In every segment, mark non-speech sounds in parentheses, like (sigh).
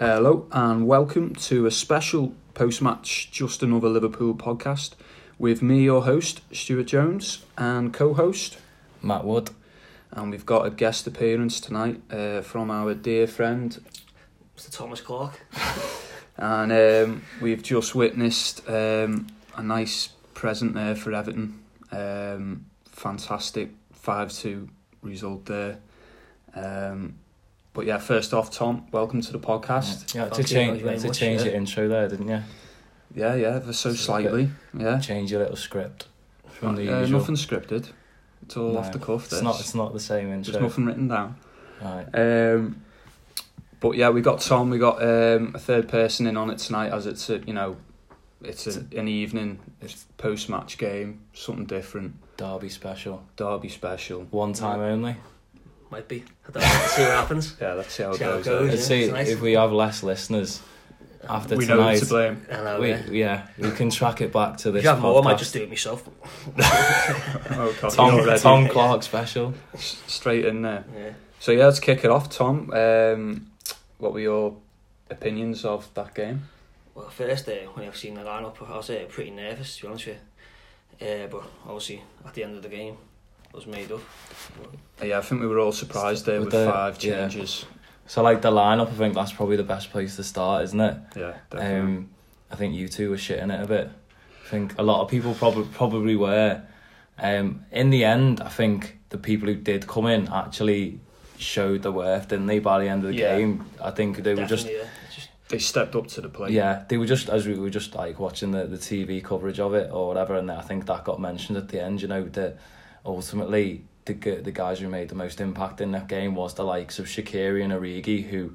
Hello and welcome to a special post-match Just Another Liverpool podcast with me, your host Stuart Jones, and co-host Matt Wood. And we've got a guest appearance tonight uh, from our dear friend Mr. Thomas Clark. (laughs) and um, we've just witnessed um, a nice present there for Everton. Um, fantastic five-two result there. Um, but yeah, first off, Tom, welcome to the podcast. Yeah, to Thank you change very to much, change yeah. your intro there, didn't you? Yeah, yeah, ever so Just slightly. Yeah, Change your little script from the Uh, usual. nothing scripted. It's all off the cuff. It's not. It's not the same intro. There's nothing written down. Right. Um, but yeah, we got Tom. We got um, a third person in on it tonight, as it's a you know, it's a, an evening, it's post match game, something different, Derby special. derby special. One time only. Might be. I don't know. See what happens. (laughs) Yeah, let's see how it See how goes. it goes. Let's yeah, see it's nice. if we have less listeners after we know tonight. who to blame. I we, yeah. yeah, we can track it back to If this. you have more, I might podcast. just do it myself. (laughs) Oh, God, Tom, you're. Tom (laughs) Clark special. S- straight in there. Yeah. So yeah, let's kick it off, Tom. Um, what were your opinions of that game? Well, first, uh, when I've seen the lineup, I was uh, pretty nervous, to be honest with you. Uh, but obviously, at the end of the game, I was made up. Yeah, I think we were all surprised there With with the- five yeah. changes. So like the lineup, I think that's probably the best place to start, isn't it? Yeah, definitely. Um, I think you two were shitting it a bit. I think a lot of people probably probably were. Um, in the end, I think the people who did come in actually showed the worth, didn't they? By the end of the Yeah. game, I think they were just yeah. just they stepped up to the plate. yeah, they were just as we were just like watching the, the TV coverage of it or whatever, and I think that got mentioned at the end. You know, that ultimately the the guys who made the most impact in that game was the likes of Shaqiri and Origi, who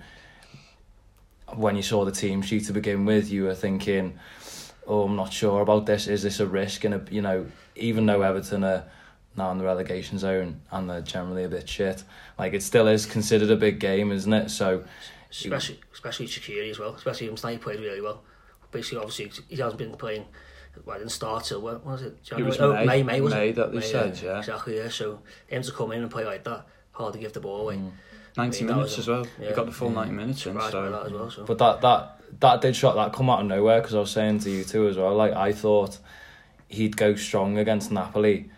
when you saw the team sheet to begin with, you were thinking, "Oh, I'm not sure about this. Is this a risk?" And a, you know, even though Everton are now in the relegation zone and they're generally a bit shit, like it still is considered a big game, isn't it? So especially, especially Shaqiri as well. Especially him, he played really well. Basically, obviously, he hasn't been playing. Well, I didn't start till what was it? January? was oh, May. May, May was May it? that they said, yeah. Exactly, yeah. So him to come in and play like that, hard to give the ball away. Mm. 90 I mean, minutes as well. yeah. You got the full Yeah. 90 minutes in, Surprised by that as well. So. But that that that did shot that come out of nowhere because I was saying to you too as well. Like I thought he'd go strong against Napoli.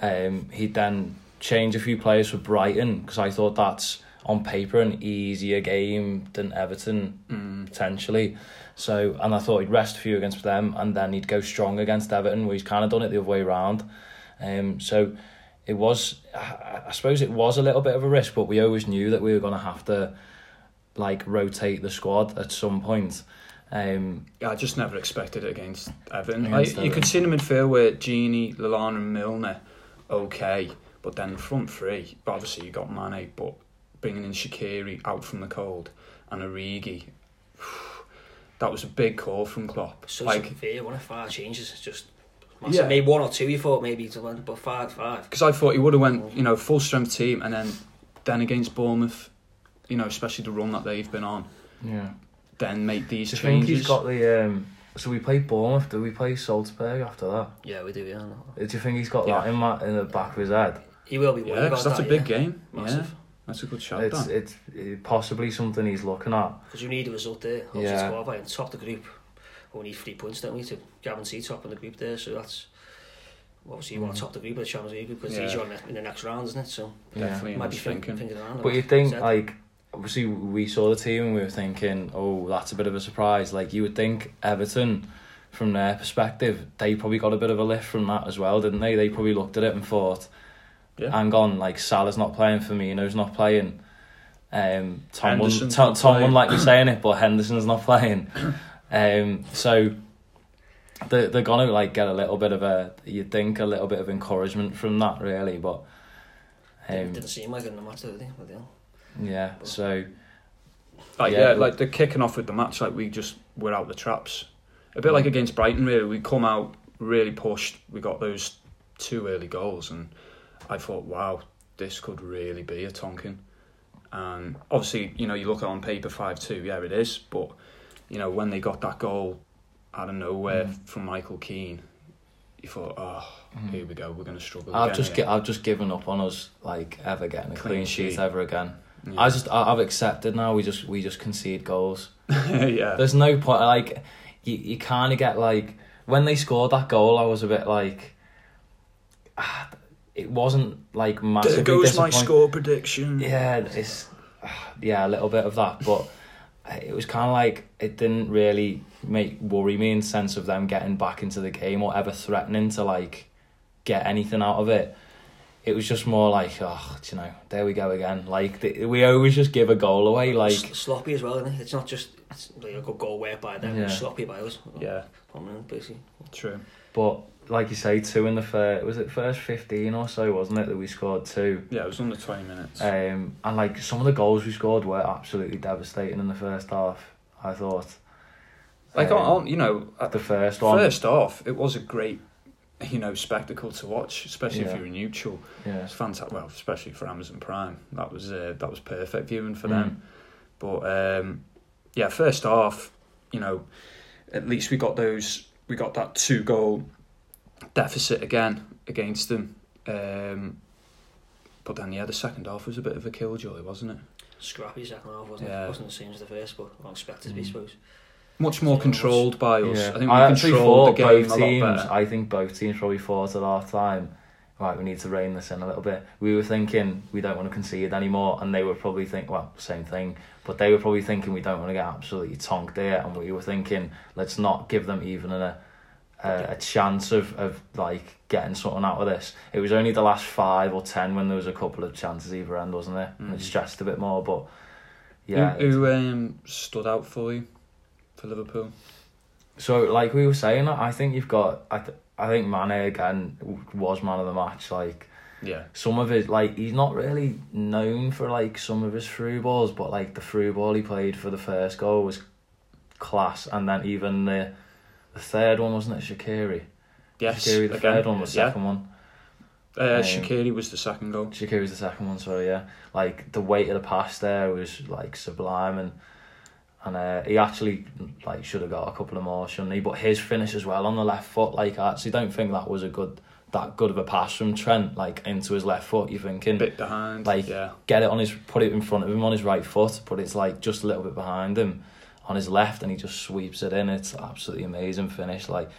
Um, he'd then change a few players for Brighton because I thought that's on paper an easier game than Everton mm, potentially. So and I thought he'd rest a few against them and then he'd go strong against Everton. Where he's kind of done it the other way around. Um, so it was, I I suppose it was a little bit of a risk, but we always knew that we were going to have to like rotate the squad at some point. Um, yeah, I just never expected it against Everton. Against like, you could Everton. see in the midfield where Gini, Lallana and Milner, okay, but then front three, obviously you got Mane, but bringing in Shaqiri out from the cold and Origi, that was a big call from Klopp. So like, severe, one of five changes. It's just massive. Yeah. Maybe one or two you thought maybe to win, but five, five. because I thought he would have went, you know, full strength team, and then then against Bournemouth, you know, especially the run that they've been on, yeah. then make these Do you think changes. he's got the? Um, so we play Bournemouth. Do we play Salzburg after that? Yeah, we do. Yeah, no. Do you think he's got Yeah. that in, ma- in the back of his head? he will be. yeah, worried because about that's a big yeah. game. Yeah, Massive. That's a good shot. It's that. it's it, possibly something he's looking at. Because you need a result there. Obviously, Yeah. to qualify and top the group. We need three points, don't we, to guarantee top in the group there. So that's obviously you want Mm. to top the group of the Champions League because Yeah. it's easier in the, next round, isn't it? So Definitely you in might be his thinking, thinking. thinking around. But you think said. like obviously we saw the team and we were thinking, oh, that's a bit of a surprise. Like you would think Everton, from their perspective, they probably got a bit of a lift from that as well, didn't they? They probably looked at it and thought, Yeah. hang on, like Salah's not playing, Firmino's not playing. Um, Tom, wouldn't, Henderson's Tom, not Tom wouldn't playing. like me saying it, but Henderson's not playing. (coughs) Um, so they they're gonna like get a little bit of a you'd think a little bit of encouragement from that really, but Didn't, um, didn't seem like it in the match, did they? Yeah. yeah. So Like Yeah, yeah, but- like the kicking off with the match, like we just were out the traps. A bit like against Brighton, really. We come out really pushed. We got those two early goals, and I thought, wow, this could really be a Tonkin. And obviously, you know, you look at on paper five two, yeah, it is. But you know, when they got that goal out of nowhere Mm. from Michael Keane, you thought, oh, Mm. here we go, we're going to struggle. I've just gi- I've just given up on us like ever getting a clean, Clean sheet sheet. ever again. I just I, I've accepted now. We just we just concede goals. (laughs) yeah. There's no point. Like you, you kind of get like when they scored that goal, I was a bit like. ah, It wasn't like massively There goes my score prediction. Yeah, it's (sighs) yeah a little bit of that, but it was kind of like it didn't really make worry me in sense of them getting back into the game or ever threatening to like get anything out of it. It was just more like, oh, you know, there we go again. Like the, we always just give a goal away. Like S- sloppy as well, isn't it? It's not just it's like a good goal work by them, Yeah. it's sloppy by us. Yeah, Prominent, basically. true. But like you say, two in the first was it first fifteen or so, wasn't it, that we scored two? Yeah, it was under 20 minutes. Um, and like some of the goals we scored were absolutely devastating in the first half. I thought. like, Um, on, you know, at the the first one, first off, it was a great, you know, spectacle to watch, especially Yeah. if you're a neutral. yeah, It's fantastic. Well, especially for Amazon Prime, that was uh, that was perfect viewing for Mm. them. But um, yeah, first half, you know, at least we got those. We got that two goal deficit again against them. Um, but then yeah, the second half was a bit of a killjoy, wasn't it? Scrappy second half, wasn't Yeah. it? Wasn't the same as the first, but unexpected to be, Mm. suppose. Much more controlled by us. Yeah. I think we actually controlled the game both a lot teams. better. I think both teams probably thought at half time. Right, we need to rein this in a little bit. We were thinking we don't want to concede anymore, and they were probably think well, same thing. But they were probably thinking we don't want to get absolutely tonked here, and we were thinking let's not give them even a a, a chance of, of like getting something out of this. It was only the last five or ten when there was a couple of chances either end, wasn't it? And it Mhm. stressed a bit more, but yeah. Who, who um, stood out for you for Liverpool? So, like we were saying, I think you've got. I, th- I think Mane again was man of the match. Like Yeah, some of his, like he's not really known for like some of his through balls, but like the through ball he played for the first goal was class, and then even the the third one wasn't it Shaqiri? yes. Shaqiri the again, third one was the yeah. second one. Uh, Um, Shaqiri was the second goal. Shaqiri was the second one, so yeah. Like the weight of the pass there was like sublime and and uh, he actually like should have got a couple of more, shouldn't he? But his finish as well on the left foot, like I actually don't think that was a good that good of a pass from Trent, like into his left foot. You're thinking bit behind. Like- yeah, get it on his put it in front of him on his right foot, but it's like just a little bit behind him on his left and he just sweeps it in. It's absolutely amazing finish. Like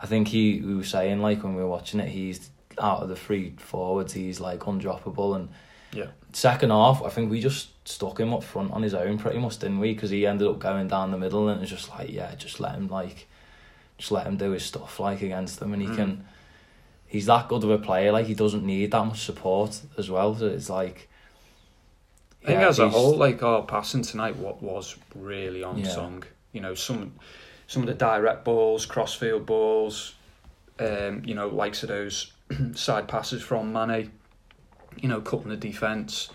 I think he we were saying like when we were watching it, he's out of the three forwards, he's like undroppable and Yeah. Second half, I think we just stuck him up front on his own pretty much, didn't we? Because he ended up going down the middle and it was just like, yeah, just let him like, just let him do his stuff like against them, and he Mm. can. He's that good of a player. Like he doesn't need that much support as well. So it's like. I think yeah, as a whole, like our passing tonight, what was really on Yeah. song. You know, some some of the direct balls, crossfield balls, um, you know, likes of those (clears throat) side passes from Mane. You know, cutting the defence,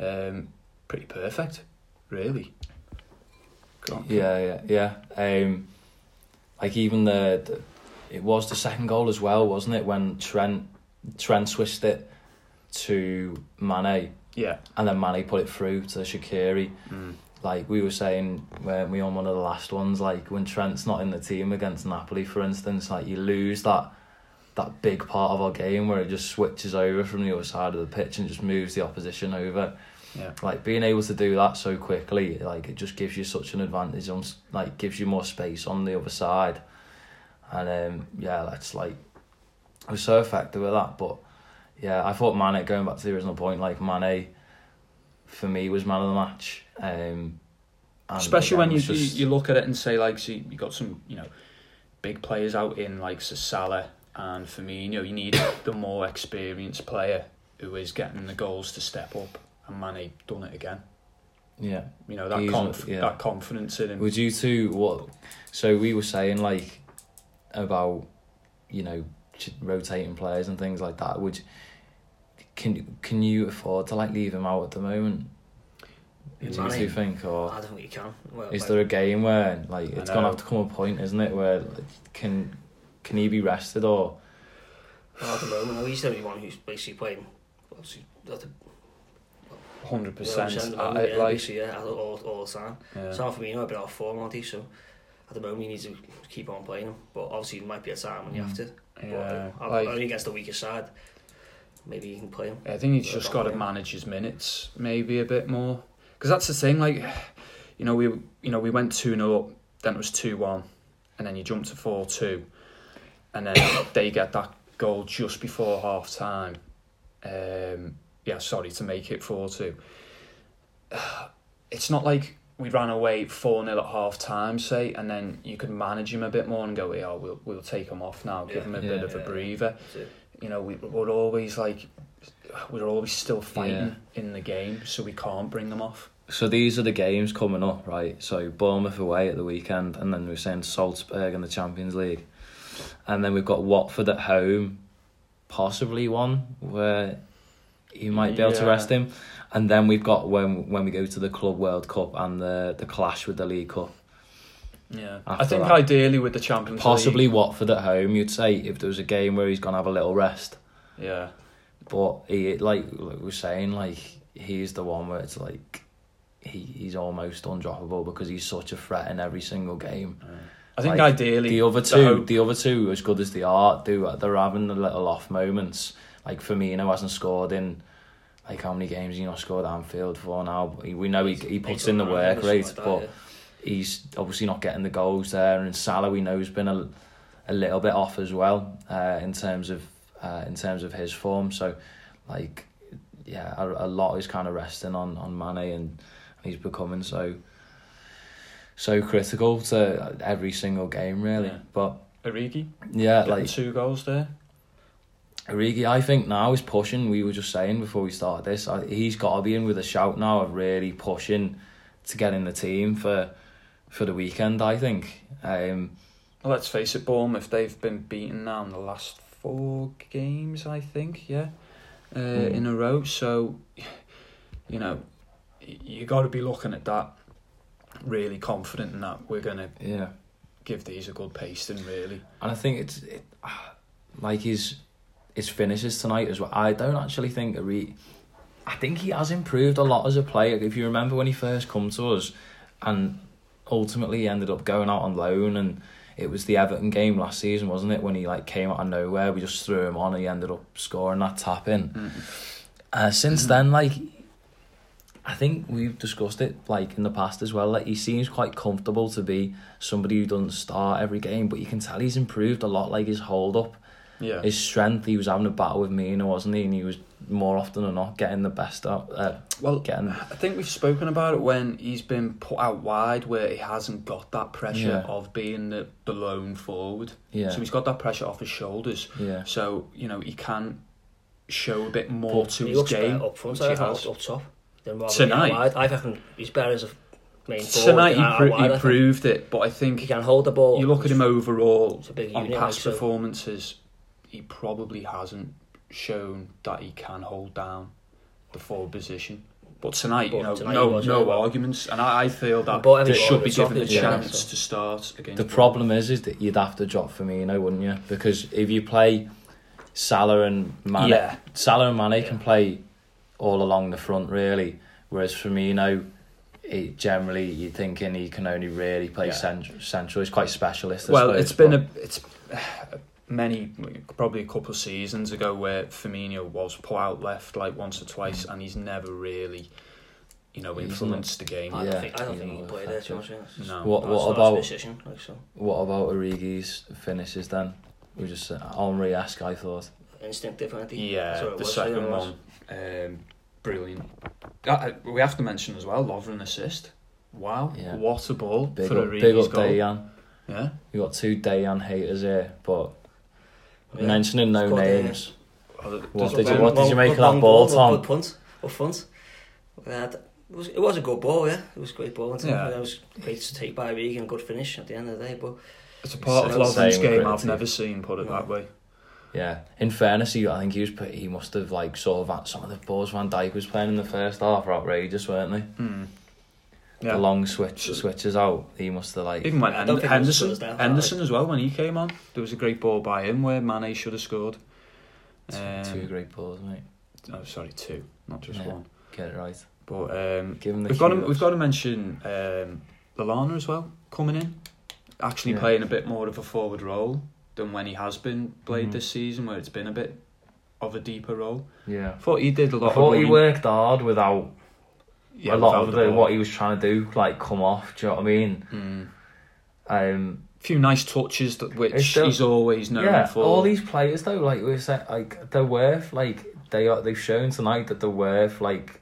um, pretty perfect, really. Yeah, yeah, yeah. Um, like even the, the, it was the second goal as well, wasn't it? When Trent Trent switched it to Mane, yeah. and then Mane put it through to Shaqiri. Mm. Like we were saying when we on one of the last ones, like when Trent's not in the team against Napoli, for instance, like you lose that that big part of our game where it just switches over from the other side of the pitch and just moves the opposition over. Yeah. Like being able to do that so quickly, like it just gives you such an advantage on, like gives you more space on the other side, and um, yeah, that's like, I was so effective with that. But yeah, I thought Mane going back to the original point, like Mane, for me was man of the match. Um, Especially when you, just- you look at it and say like, see, you got some you know big players out in like Salah and Firmino. You need (coughs) the more experienced player who is getting the goals to step up, and Mane done it again. yeah. You know that conf- yeah. that confidence in him. Would you two what? So we were saying like about you know rotating players and things like that. Would can can you afford to like leave him out at the moment? Do you Mane? two think, or I don't think you can. Well, is like, there a game where like it's gonna have to come a point, isn't it, where like, can can he be rested or well, at the moment, he's the only one who's basically playing. Obviously, at the Hundred 100% at the I moment, yeah, Like, yeah, all, all the time. yeah. Sam Firmino a bit off form, aren't he? So at the moment, he needs to keep on playing him. But obviously, it might be a time when you mm. have to. But yeah, uh, like only against the weaker side. maybe you can play him. I think he's just got to manage his minutes maybe a bit more because that's the thing. Like, you know, we you know we went two 0 up, then it was two one, and then you jump to four two, and then (coughs) they get that goal just before half time. Um, yeah, sorry to make it four two. (sighs) It's not like we ran away four 0 at half time, say, and then you could manage him a bit more and go, yeah, we'll we'll take him off now, give Yeah. him a Yeah. bit of a breather you know, we, we're always like, we're always still fighting in the game, so we can't bring them off. So these are the games coming up, right? So Bournemouth away at the weekend, and then we're saying Salzburg in the Champions League, and then we've got Watford at home, possibly one where you might be able to rest him, and then we've got when when we go to the Club World Cup and the the clash with the League Cup. Yeah, I think that. ideally with the Champions Possibly League, Watford at home, you'd say if there was a game where he's gonna have a little rest. yeah, But he like, like we we're saying, like he's the one where it's like he he's almost undroppable because he's such a threat in every single game. I think Like, ideally The other two, hope- the other two, as good as they are, do they're having the little off moments. Like Firmino hasn't scored in like how many games he not scored at Anfield for now. We know he he puts in the work rate, but he's obviously not getting the goals there. And Salah, we know, has been a, a little bit off as well uh, in terms of uh, in terms of his form. So, like, yeah, a, a lot is kind of resting on on Mane, and he's becoming so so critical to every single game, really. Yeah. But Origi yeah, like two goals there. Origi, I think now is pushing. We were just saying before we started this, I, he's got to be in with a shout now of really pushing to get in the team for for the weekend. I think. Um, let's face it, Bournemouth they've been beaten now in the last four games, I think, yeah, uh, Mm. in a row. So, you know, you got to be looking at that, really confident in that we're gonna yeah, give these a good pasting, really. and I think it's it, like his his finishes tonight as well. I don't actually think Origi. I think he has improved a lot as a player. If you remember when he first come to us, and ultimately he ended up going out on loan, and it was the Everton game last season, wasn't it? When he like came out of nowhere, we just threw him on, and he ended up scoring that tap in. Uh, since then, like, I think we've discussed it like in the past as well. Like, he seems quite comfortable to be somebody who doesn't start every game, but you can tell he's improved a lot. Like his hold up, Yeah, his strength. He was having a battle with me, Mina, wasn't he? And he was more often than not getting the best out. Uh, well, getting I think we've spoken about it when he's been put out wide, where he hasn't got that pressure Yeah. of being the, the lone forward. yeah, So he's got that pressure off his shoulders. yeah, So you know he can show a bit more But to he his looks game. better up front, which I he has. up, up top. Than rather Tonight? than out wide. I reckon he's better as a main forward. Tonight he, pro- wide, he proved it, but I think He can hold the ball. you look at him overall It's a big on unit. past like, so- performances, he probably hasn't shown that he can hold down the forward position. But tonight, you know, tonight no no well. arguments, and I, I feel that But they should be given the his yeah. chance so- to start against. The problem is, is that you'd have to drop Firmino, wouldn't you? Because if you play Salah and Mane, Yeah. Salah and Mane Yeah. can play all along the front, really. Whereas Firmino, it generally you're thinking he can only really play Yeah. central. Central. He's quite specialist. I Well, suppose, it's been but- a it's many probably a couple of seasons ago where Firmino was put out left like once or twice, and he's never really, you know, He's influenced the game. I Yeah, don't think I don't think he can not there. To be honest effective. with you. No. What what about position, like, so. what about Origi's finishes then? We just uh, Henri esque, I thought. instinctive, I think. Yeah, the was, second one, um, brilliant. Uh, Uh, we have to mention as well, Lovren assist. Wow, Yeah. what a ball Big for up, Origi's big up goal. Dejan. Yeah, We got two Dejan haters here, but Yeah. mentioning no It's uh, names. Oh, What did you- the- what did you make of that long ball, good- Tom? Good punt, up front. Uh, it, was, it was a good ball, yeah. It was a great ball. wasn't it? Yeah. It was great to take by Regan, good finish at the end of the day. But It's a part It's of the Lovren's same game I've Britain. never seen. Put it that way. Yeah, in fairness, he, I think he was pretty, he must have like sort of some of the balls Van Dijk was playing in the first half were outrageous, weren't they? Mm. The long switch switches out. He must have like Even when I don't think Henderson, as as Henderson as well when he came on, there was a great ball by him where Mane should have scored. Um, two great balls, mate. Oh, sorry, two, not just Yeah. one. Get it right. But um, Give him the we've got to, we've got to mention um, Lallana as well coming in, actually Yeah. playing a bit more of a forward role than when he has been played Mhm. this season, where it's been a bit of a deeper role. Yeah. Thought he did a lot. I thought of he worked hard without yeah, a lot of the the, what he was trying to do, like come off. Do you know what I mean? Mm. Um, A few nice touches that which still- he's always known yeah, for. all these players though, like we said, like they're worth like they are. They've shown tonight that they're worth like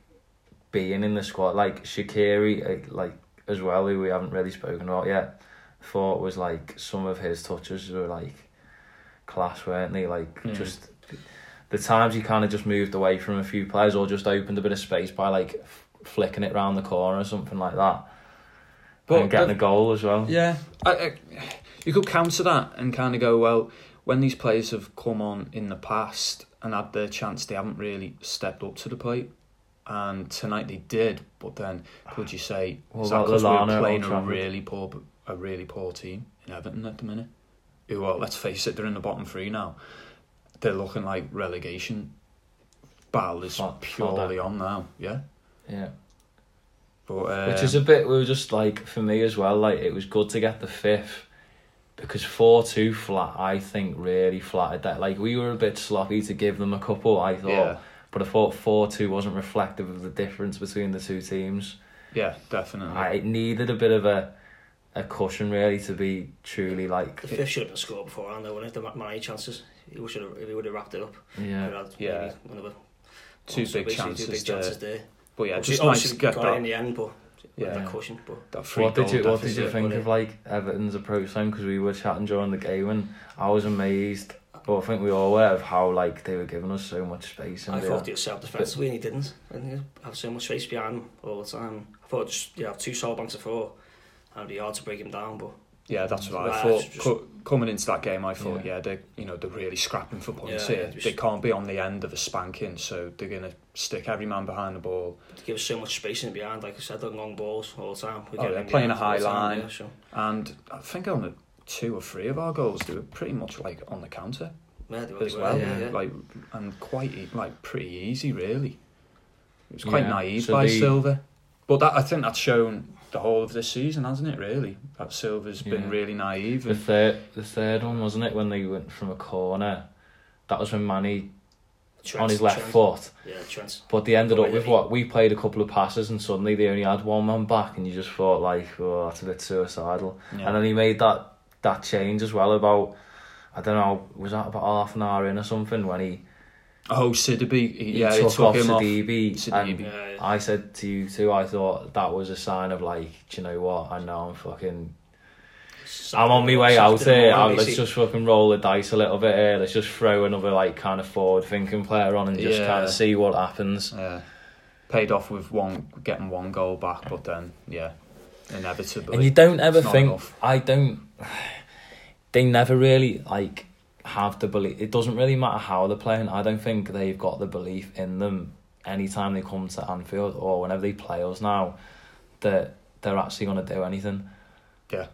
being in the squad. Like Shaqiri, like as well, who we haven't really spoken about yet. Thought was like some of his touches were like class, weren't they? Like Mm. just the times he kind of just moved away from a few players or just opened a bit of space by like f- flicking it round the corner or something like that. But and getting the- a goal as well. Yeah, I, I, you could counter that and kind of go, well, when these players have come on in the past and had their chance, they haven't really stepped up to the plate. And tonight they did, but then could you say is that because we're playing a really poor, a really poor team in Everton at the minute? Who, well, let's face it, they're in the bottom three now. They're looking like relegation. Battle is purely on now, yeah. Yeah. But uh, Which is a bit, we were just like, for me as well, like, it was good to get the fifth because 4 2 flat, I think, really flattered that. Like, we were a bit sloppy to give them a couple, I thought. yeah, But I thought 4 2 wasn't reflective of the difference between the two teams. yeah, definitely. I, it needed a bit of a a cushion, really, to be truly like. The fifth should have been scored beforehand, though, wouldn't it? The many chances. He should have, he would have wrapped it up. Yeah. Could have had Yeah. maybe One of the, two so big chances, Two big there. chances there. But yeah, just oh, nice to get got it in the end, but Yeah. yeah. that cushion. But that free What did you What did you think of like Everton's approach then? Because we were chatting during the game and I was amazed. But I think we all were of how like they were giving us so much space. And I they thought were- he was self defensively and he didn't. And he have so much space behind him all the time. I thought just you have two solid banks of four, and it'd be hard to break him down. But Yeah, that's what I thought. just- Co- coming into that game, I thought, Yeah. yeah, they you know they're really scrapping for points Yeah, here. yeah, just- They can't be on the end of a spanking, so they're gonna stick every man behind the ball. to give us so much space in behind, like I said, on long balls all the time. We Oh, get they're playing a high all the time, line. Yeah, so, And I think on the two or three of our goals, they were pretty much like on the counter yeah, as well. Yeah, yeah. Like and quite e- like pretty easy, really. It was quite Yeah, naive so by the- Silva, but that I think that's shown the whole of this season, hasn't it? Really, that Silva's been really naive. The third, the third one wasn't it when they went from a corner? That was when Manny Trent, on his left Trent, foot, Yeah, Trent. but they ended up with what we played a couple of passes and suddenly they only had one man back, and you just thought like, oh, that's a bit suicidal. yeah. And then he made that that change as well about I don't know was that about half an hour in or something when he, oh, Sidibe, he, he yeah, took, he took off. Sidibe, Yeah, yeah. I said to you too, I thought that was a sign of like, do you know what? I know I'm fucking I'm on my way out here. let's just fucking roll the dice a little bit here. Let's just throw another like kind of forward thinking player on and just Yeah. kind of see what happens. Yeah, paid off with one getting one goal back, but then yeah, inevitably. And you don't ever think enough. I don't. (sighs) They never really like have the belief. It doesn't really matter how they're playing. I don't think they've got the belief in them anytime they come to Anfield or whenever they play us now that they're actually going to do anything. Yeah.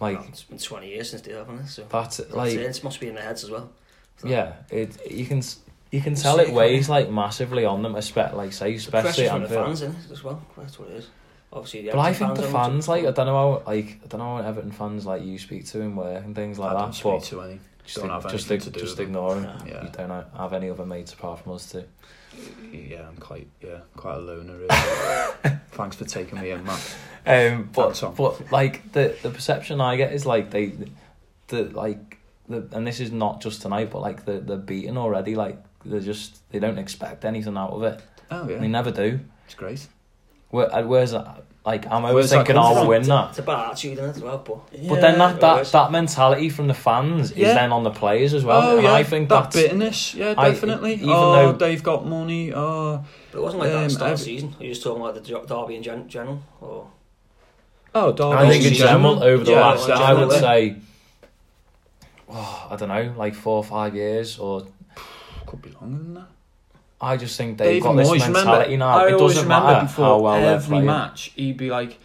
Like Well, it's been 20 years since they haven't it? So that's that's like it. It must be in their heads as well. So, Yeah, it you can you can tell it weighs like massively on them, especially like say The especially pressure's at from the Anfield. fans in it as well. That's what it is. Obviously, the But I Everton think the fans like I don't know how like I don't know how Everton fans like you speak to in work and things like I that. don't speak but to any. Just don't have just anything to do just ignore them. Yeah. Yeah. You don't have any other mates apart from us two. Yeah, I'm quite yeah quite a loner. Really. (laughs) Thanks for taking me in, Matt. Um, but but like the the perception I get is like they, the like the and this is not just tonight, but like the they're beaten already. Like they're just they don't expect anything out of it. Oh yeah. They never do. it's great. Where uh, where's that? Like I'm Where's always that thinking come I'll from? win that. It's a bad attitude in it as well, but But then that, that that mentality from the fans is then on the players as well. oh and yeah, I think that that's bitterness. Yeah, I- definitely. even oh, though- they've got money. Oh, But it wasn't like that at Um, the start of every- the season. Are you just talking about the der- derby in gen- general? Or oh, Derby. I think in season. general over the Yeah, last I would yeah. say oh, I don't know, like four or five years or could be longer than that. I just think they've David got this Moyes, mentality remember, now. I it always doesn't remember matter before how well every match, he'd be like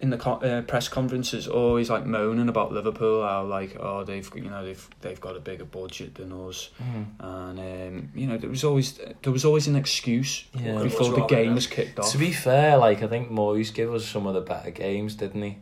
in the co- uh, press conferences, always like moaning about Liverpool, how like oh they've you know they've they've got a bigger budget than us, Mm. and um, you know there was always there was always an excuse Yeah. before the What's game was kicked off. To be fair, like I think Moyes gave us some of the better games, didn't he?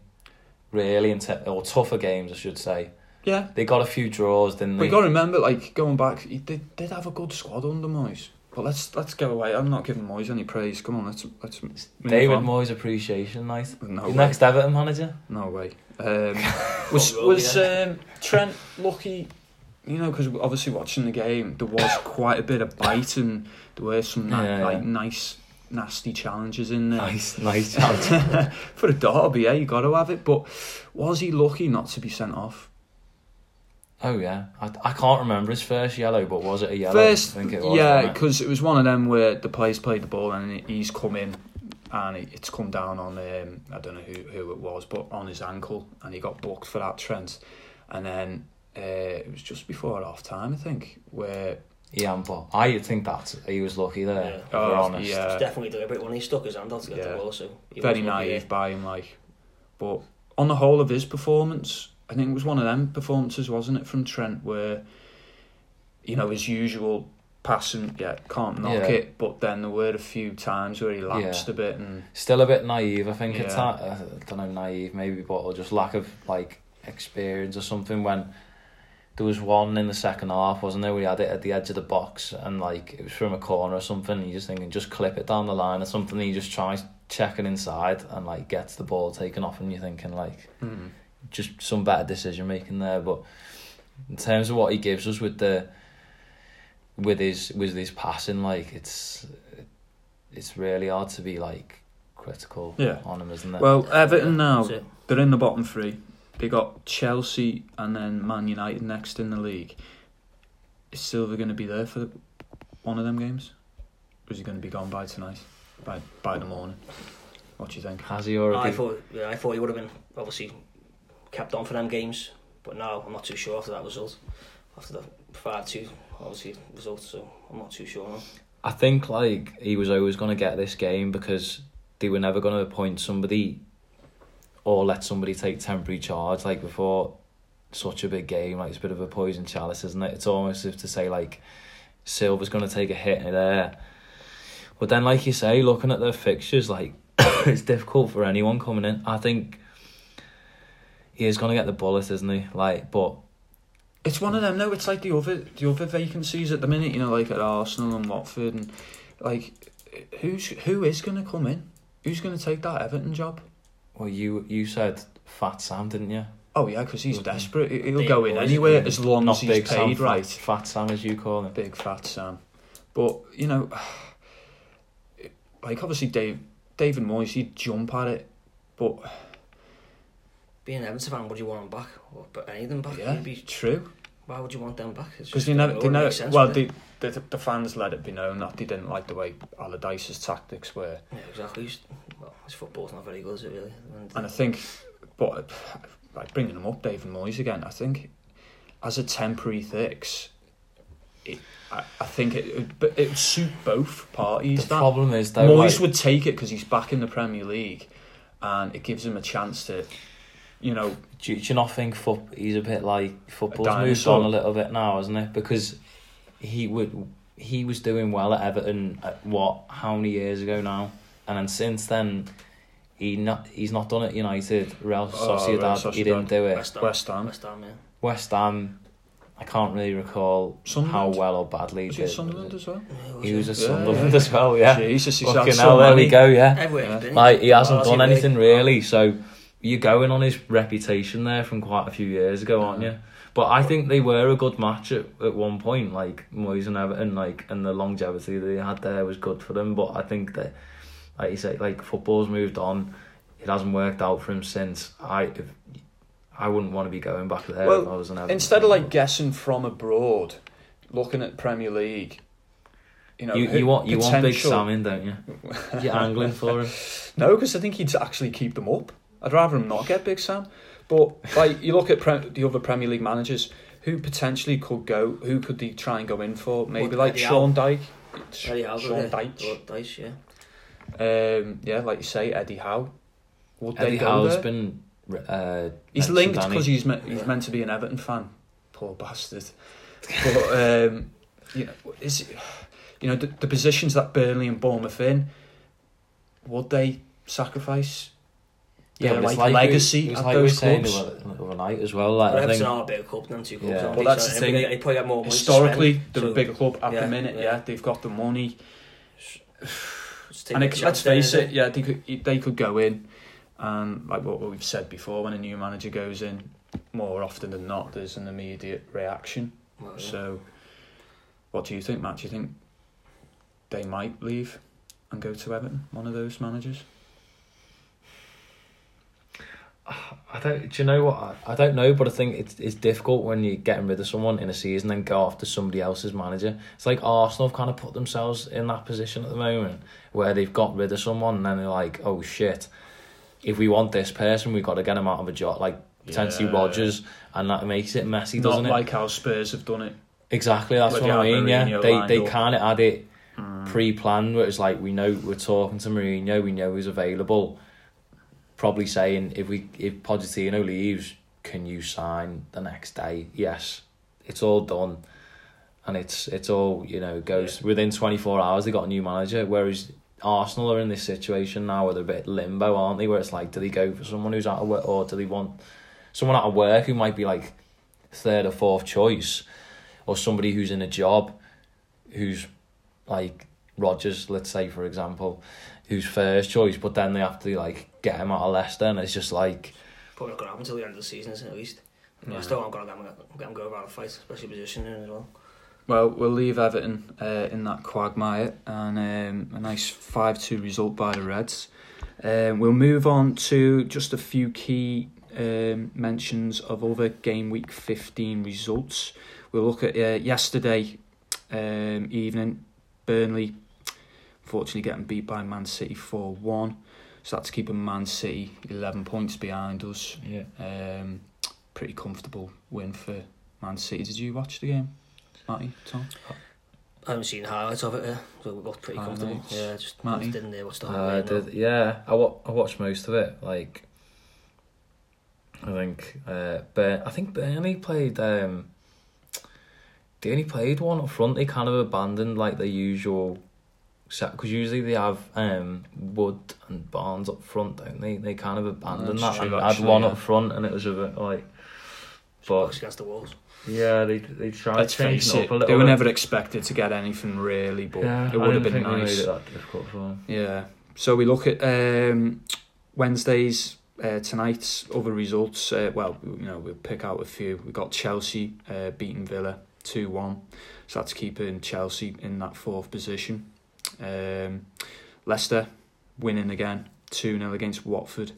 Really, in te- or tougher games, I should say. Yeah, They got a few draws, didn't we they? got to remember, like going back, he did did have a good squad under Moyes. But let's let's go away. I'm not giving Moyes any praise. Come on, let's let's. David on. Moyes appreciation night. No next Everton manager. No way. Um, (laughs) was was yeah. um, Trent lucky? You know, because obviously watching the game, there was (laughs) quite a bit of bite and there were some ni- Yeah, like nice, nasty challenges in there. Nice, nice chance. (laughs) For a derby, yeah, you got to have it. But was he lucky not to be sent off? Oh yeah, I, I can't remember his first yellow, but was it a yellow? First, I think it was. yeah, wasn't it? because it was one of them where the players played the ball and he's come in and it's come down on um, I don't know who, who it was, but on his ankle and he got booked for that Trent. And then uh, it was just before half time, I think, where Yeah, but I think that he was lucky there. Yeah. If we're Oh, honest. yeah. It's definitely deliberate when he stuck his hand out to get Yeah. the ball, so he very was naive by him, like. But on the whole of his performance, I think it was one of them performances, wasn't it, from Trent, where you know his usual passing, yeah, can't knock Yeah. it, but then there were a few times where he lapsed Yeah. a bit, and Still a bit naive, I think. It's Yeah. that, uh, I don't know, naive maybe, but or just lack of like experience or something. When there was one in the second half, wasn't there? We had it at the edge of the box, and like it was from a corner or something. And you're just thinking, just clip it down the line or something. And he just tries checking inside and like gets the ball taken off, and you're thinking like mm, just some better decision making there. But in terms of what he gives us with the with his with his passing, like it's it's really hard to be like critical Yeah. on him, isn't it? well, Everton now they're in the bottom three. They got Chelsea and then Man United next in the league. Is Silva going to be there for the, one of them games? Or is he going to be gone by tonight, by by the morning? What do you think? Has he already? I thought, yeah, I thought he would have been obviously kept on for them games, but now I'm not too sure after that result, after the five two obviously result. So I'm not too sure. I think like he was always going to get this game because they were never going to appoint somebody or let somebody take temporary charge like before such a big game. Like it's a bit of a poison chalice, isn't it? It's almost as if to say like Silva's going to take a hit there. But then, like you say, looking at the fixtures, like (coughs) it's difficult for anyone coming in. I think he is going to get the bullet, isn't he? Like, but It's one of them. No, it's like the other the other vacancies at the minute. You know, like at Arsenal and Watford, and like who's who is going to come in? Who's going to take that Everton job? well, you you said Fat Sam, didn't you? Oh yeah, because he's desperate. He- He'll Big go in anywhere as long as he's Big Sam, paid Fat- right. Fat Sam, as you call him. Big fat Sam, but you know, (sighs) like obviously Dave David Moyes, he'd jump at it, but Being an Everton fan, would you want them back? Or, but any of them back? yeah, You'd be, true. why would you want them back? Because you they they know, it never. sense, Well, the, the the fans let it be known that they didn't like the way Allardyce's tactics were. Yeah, exactly. It's- Well, his football's not very good, is it really? And, And I think, but like bringing him up, David Moyes again. I think as a temporary fix, it, I, I think it would, but it would suit both parties. The that problem is though, Moyes like, would take it because he's back in the Premier League, and it gives him a chance to, you know, do, you- do you not think foot, he's a bit like football's moved on a little bit now, isn't it? Because he would he was doing well at Everton at what how many years ago now, and then since then he not he's not done it. at United, Real Oh, Sociedad, he didn't do it. West Ham. West Ham. West Ham, yeah. West Ham, I can't really recall how well or badly he Was did. he at Sunderland as well? Yeah, He was yeah. at Yeah, Sunderland yeah. as well, yeah. Jesus, he's Fucking hell, so there we go, yeah. Yeah. he's been. Like he hasn't Well, done has he anything really, so you're going on his reputation there from quite a few years ago, aren't you? But I think they were a good match at, at one point, like Moyes and Everton, like and the longevity they had there was good for them. But I think that, like you say, like football's moved on. It hasn't worked out for him since. I, if, I wouldn't want to be going back there Well, if I was an Everton. Instead of like guessing from abroad, looking at Premier League, you know, you, you want you want big salmon, don't you? (laughs) You're angling for him. No, because I think he'd actually keep them up. I'd rather him not get Big Sam. But like you look at pre- the other Premier League managers, who potentially could go? Who could they try and go in for? Maybe Well, like Eddie Sean Dyche, Eddie Howe, Sean yeah. Dyche. Dyche, yeah. Um, yeah, like you say, Eddie Howe. Would Eddie they go Howe's there? been. Uh, He's linked because he's me- he's Yeah. meant to be an Everton fan. Poor bastard. But um, you know, is you know the, the positions that Burnley and Bournemouth in, would they sacrifice Yeah, but it's like, like legacy we, it was at like we were those saying clubs? the other, the other tonight as well. Like I Everton think are a bigger club than two clubs. Yeah. Well, that's So the thing. They, they probably have more Historically, spend, they're so a bigger club at yeah, the minute. yeah. Yeah. they've got the money, (sighs) and a it, let's there, face isn't it, yeah, they could they could go in, and like what we've said before, when a new manager goes in, more often than not, there's an immediate reaction. Well, yeah. So, what do you think, Matt? Do you think they might leave and go to Everton? One of those managers. I don't. Do you know what? I, I don't know, but I think it's it's difficult when you're getting rid of someone in a season and go after somebody else's manager. It's like Arsenal have kind of put themselves in that position at the moment where they've got rid of someone and then they're like, oh shit, if we want this person, we've got to get him out of a job, like potentially Yeah. Rodgers, and that makes it messy, Not doesn't it? like how Spurs have done it. Exactly, that's what I mean. Yeah, they they kind of had it Mm. pre-planned where it's like we know we're talking to Mourinho, we know he's available. Probably saying if we if Pochettino leaves, can you sign the next day? Yes, it's all done, and it's it's all you know goes within twenty four hours. They got a new manager, whereas Arsenal are in this situation now where they're a bit limbo, aren't they? Where it's like, do they go for someone who's out of work, or do they want someone out of work who might be like third or fourth choice, or somebody who's in a job, who's like Rodgers, let's say for example, who's first choice, but then they have to like get him out of Leicester, and it's just like Probably not going to happen until the end of the season, isn't it, at least? Yeah. I still want to get him go around a fight, especially positioning as well. Well, we'll leave Everton uh, in that quagmire and um, a nice 5 2 result by the Reds. Um, we'll move on to just a few key um, mentions of other game week 15 results. We'll look at uh, yesterday um, evening, Burnley unfortunately getting beat by Man City 4 1. So that's keeping Man City 11 points behind us. yeah. Um, pretty comfortable win for Man City. Did you watch the game, Matty, Tom? I haven't seen highlights of it, yeah, so we're both pretty comfortable. Highlights. Yeah, just Matty? didn't there what's the Uh, game, did, yeah, I, wa- I watched most of it. Like, I think, uh, Burn- I think Burnley played. Um, they only played one up front. They kind of abandoned like the usual set because usually they have um Wood and Barnes up front, don't they? They kind of abandoned That's that and true, had one yeah. up front, and it was a bit like. Box But against the walls. yeah, they they tried Let's changing face it it, up a little. they were bit. never expected to get anything really, but yeah, it would have been think nice. that difficult for them. Yeah. So we look at um, Wednesday's uh, tonight's other results. Uh, well, you know, we'll pick out a few. We got Chelsea uh, beating Villa two one, so that's keeping Chelsea in that fourth position. Um, Leicester winning again two 0 against Watford.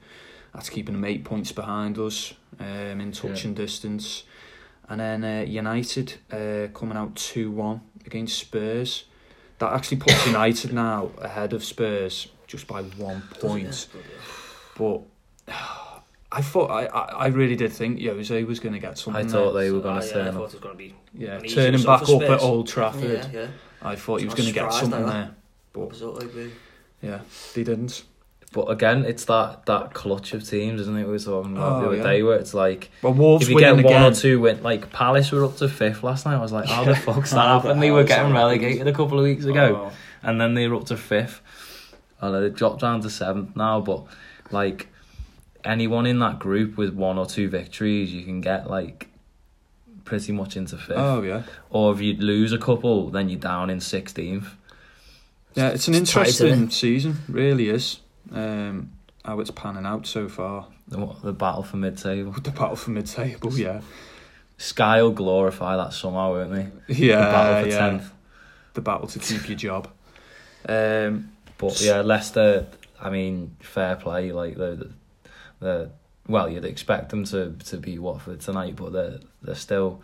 That's keeping them eight points behind us um, in and distance. And then uh, United uh, coming out two one against Spurs. That actually puts (coughs) United now ahead of Spurs just by one point. But (sighs) I thought I, I, I really did think Jose was going to get something. I thought there. they were So, going uh, to yeah, I turn thought it was going to be yeah turning back for up at Old Trafford. Yeah, yeah. I thought he was going to get something there. But Opposite, like, yeah, they didn't. But again, it's that that clutch of teams, isn't it? We were talking about oh, the Oh, other yeah. day where it's like Well, Wolves if you get one again. or two win, like Palace were up to fifth last night. I was like, how the (laughs) fuck's that How happened? They were getting that happened? relegated a couple of weeks ago, Oh, and then they were up to fifth, and they dropped down to seventh now. But like anyone in that group with one or two victories, you can get like pretty much into fifth. oh yeah, Or if you lose a couple, then you're down in sixteenth. Yeah. It's an It's tight, isn't interesting season, really is. Um, how it's panning out so far. The, the battle for mid-table. The battle for mid-table, yeah, Sky will glorify that somehow, won't they? yeah, the battle for yeah. tenth. The battle to keep your job. Um, But yeah, Leicester. I mean, fair play. Like the, the, well, you'd expect them to to beat Watford tonight, but they're they're still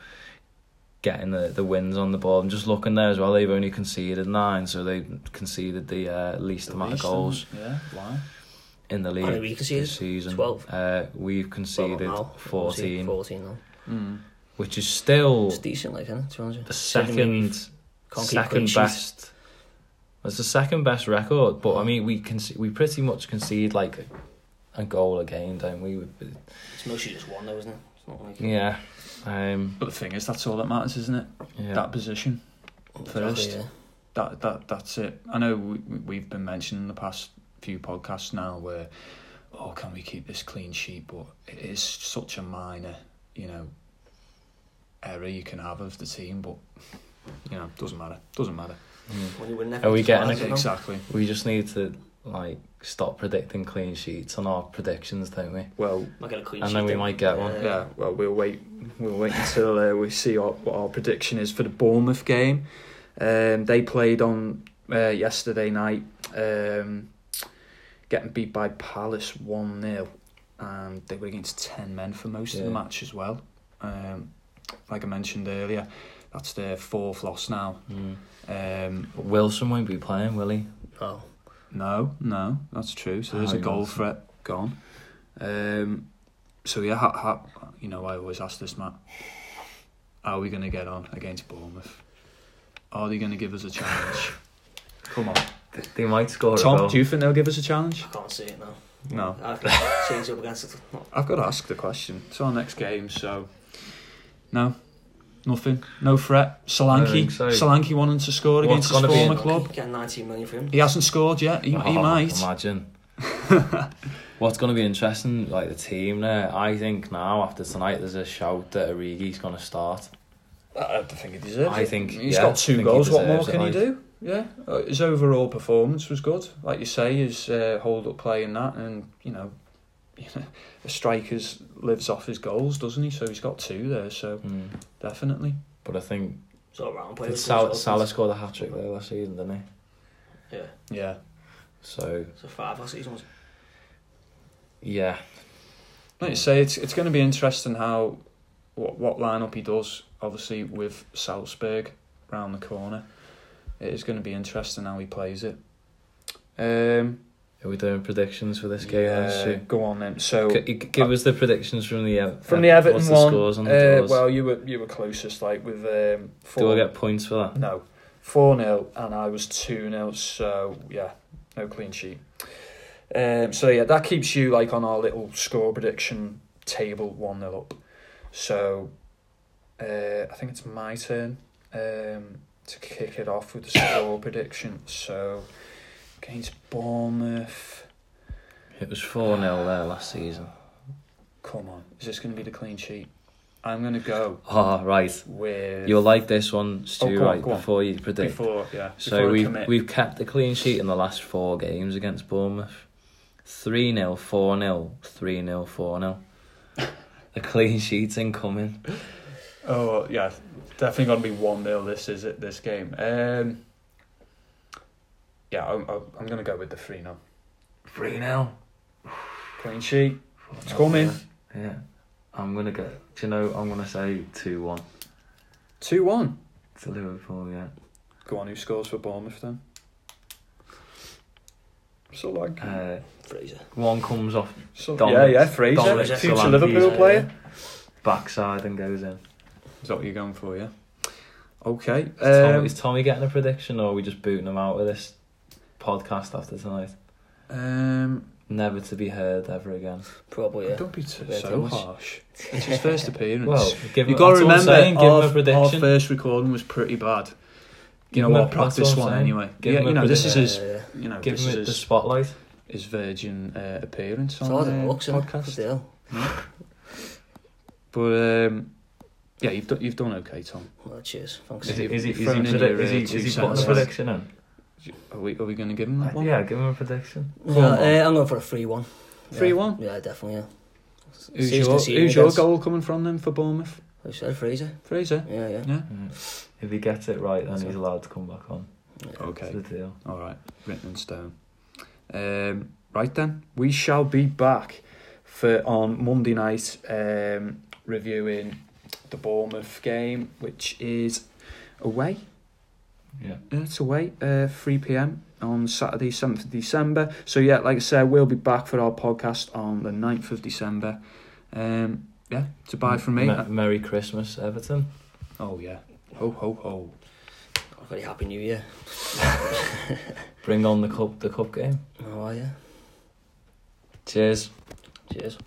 getting the, the wins on the board. I'm just looking there as well. They've only conceded nine, so they conceded the uh, least the amount of least, goals Yeah, why? in the league we conceded? this season. 12? Uh, we've Well, conceded now, 14, 14 now. Mm. which is still It's decent, like, isn't it? To be honest with you. the second we've- can't keep clean second best. It's the second best record, but I mean we can we pretty much concede like a, a goal a game, don't we? It's mostly just one, though, isn't it? It's not like Yeah, um, But the thing is, that's all that matters, isn't it? yeah. That position. first. Exactly, yeah. That that that's it. I know we, we- we've been mentioning the past few podcasts now where, oh, can we keep this clean sheet? But it is such a minor you know, error you can have of the team, but you know, doesn't matter. Doesn't matter. When you win never Are we getting finals, a- Exactly. We just need to like stop predicting clean sheets on our predictions, don't we? Well, Might get a clean And sheet then we might get one. yeah. Well, we'll wait. We'll wait until uh, we see what, what our prediction is for the Bournemouth game. Um, they played on uh, yesterday night, um, getting beat by Palace one 0 and they were against ten men for most of the match as well. Um, like I mentioned earlier, that's their fourth loss now. Um, Wilson won't be playing, will he? Oh, No, no, that's true. So there's a goal Wilson. threat gone. Um, so yeah, ha, ha, you know, I always ask this, Matt. How are we going to get on against Bournemouth? Are they going to give us a challenge? (laughs) Come on, They- They might score a Tom. goal. Do you think they'll give us a challenge? I can't see it now. No, I've got to change up against it. (laughs) I've got to ask the question. It's our next game, so no, nothing, no threat. I Solanke, so. Solanke wanting to score What's against his gonna be former in- club. Getting 19 million for him. He hasn't scored yet. He, he Oh, might. Imagine. (laughs) What's going to be interesting, like the team there, I think now after tonight there's a shout that Origi's going to start. I think he deserves I it. think- he's yeah, got two goals. What more deserves it, can he do? Yeah, Uh, his overall performance was good. Like you say, his uh, hold up play and that, and you know, (laughs) a striker's lives off his goals, doesn't he? So he's got two there. So Mm. definitely, But I think It's all round did. Sal- Salah scored a hat trick there last season, didn't he? Yeah, yeah. So so five last season was. yeah, Like you say, it's it's going to be interesting how what what lineup he does. Obviously with Salzburg round the corner, it is going to be interesting how he plays it. Um, are we doing predictions for this game? yeah, go on then. So C- give us the predictions from the From the Everton what's the one, scores on the uh, well, you were you were closest, like with um, four. Do I get points for that? no four 0 and I was two 0 So yeah, no clean sheet. Um, so yeah, that keeps you like on our little score prediction table one 0 up. So uh, I think it's my turn um, to kick it off with the score prediction. So against Bournemouth, It was 4 0 there last season. come on, is this going to be the clean sheet? I'm going to go Oh, right. with You'll like this one, Stu, Oh, on, right, before you predict. before yeah. So before we've, commit. we've kept the clean sheet in the last four games against Bournemouth. 3 0, 4 0, 3 0, 4 0. The clean sheet's incoming. Oh yeah, definitely gonna be one 0 This is it. This game. Um, yeah, I'm, I'm- I'm gonna go with the three 0 3 0. clean sheet. It's coming. Yeah. I'm going to go. Do you know, I'm going to say 2 1 Two one. to Liverpool, yeah. Go on. Who scores for Bournemouth then? So like, Uh, Fraser. one comes off so, Dominic- yeah, yeah, Fraser, Dominic future Solanke, Liverpool yeah, player. backside and goes in. Is that what you're going for? Yeah. Okay. Is, Tom, Um, is Tommy getting a prediction or are we just booting him out of this podcast after tonight? um, Never to be heard ever again. Probably, yeah. don't be too, bit so too harsh. It's his first (laughs) appearance. Well, give you got to that's what I'm remember, saying, give our, him a prediction. our first recording was pretty bad. You Give know him what? Practice one saying. anyway. Give yeah, you know this is his. Yeah, yeah. You know Give this him is the his, spotlight. his virgin uh, appearance It's on the the looks, podcast. Still. deal. But um, yeah, you've done you've done okay, Tom. Well, cheers. Thanks. Is he, is he, is he, Thrown in predi- your, is he, uh, is he putting a prediction in? Are we are we going to give him that one? Yeah, give him a prediction. Yeah, uh, I'm going for a free 1. 3-1? Yeah, definitely, yeah. Who's Season your to season Who's your goal coming from then for Bournemouth? I said Fraser. Fraser. Yeah, yeah. Yeah. Mm. If he gets it right, then he's allowed to come back on. yeah. Okay. That's the deal. All right. Written in stone. Um, right then, we shall be back for on Monday night um, reviewing the Bournemouth game, which is away. Yeah. Yeah, it's away. Uh, three pm on Saturday, seventh of December. So yeah, like I said, we'll be back for our podcast on the 9th of December. Um, yeah, to a bye from me. Me- Merry Christmas, Everton. oh yeah, ho ho ho. A very happy new year. (laughs) Bring on the cup, the cup game. Oh, yeah. Cheers. Cheers.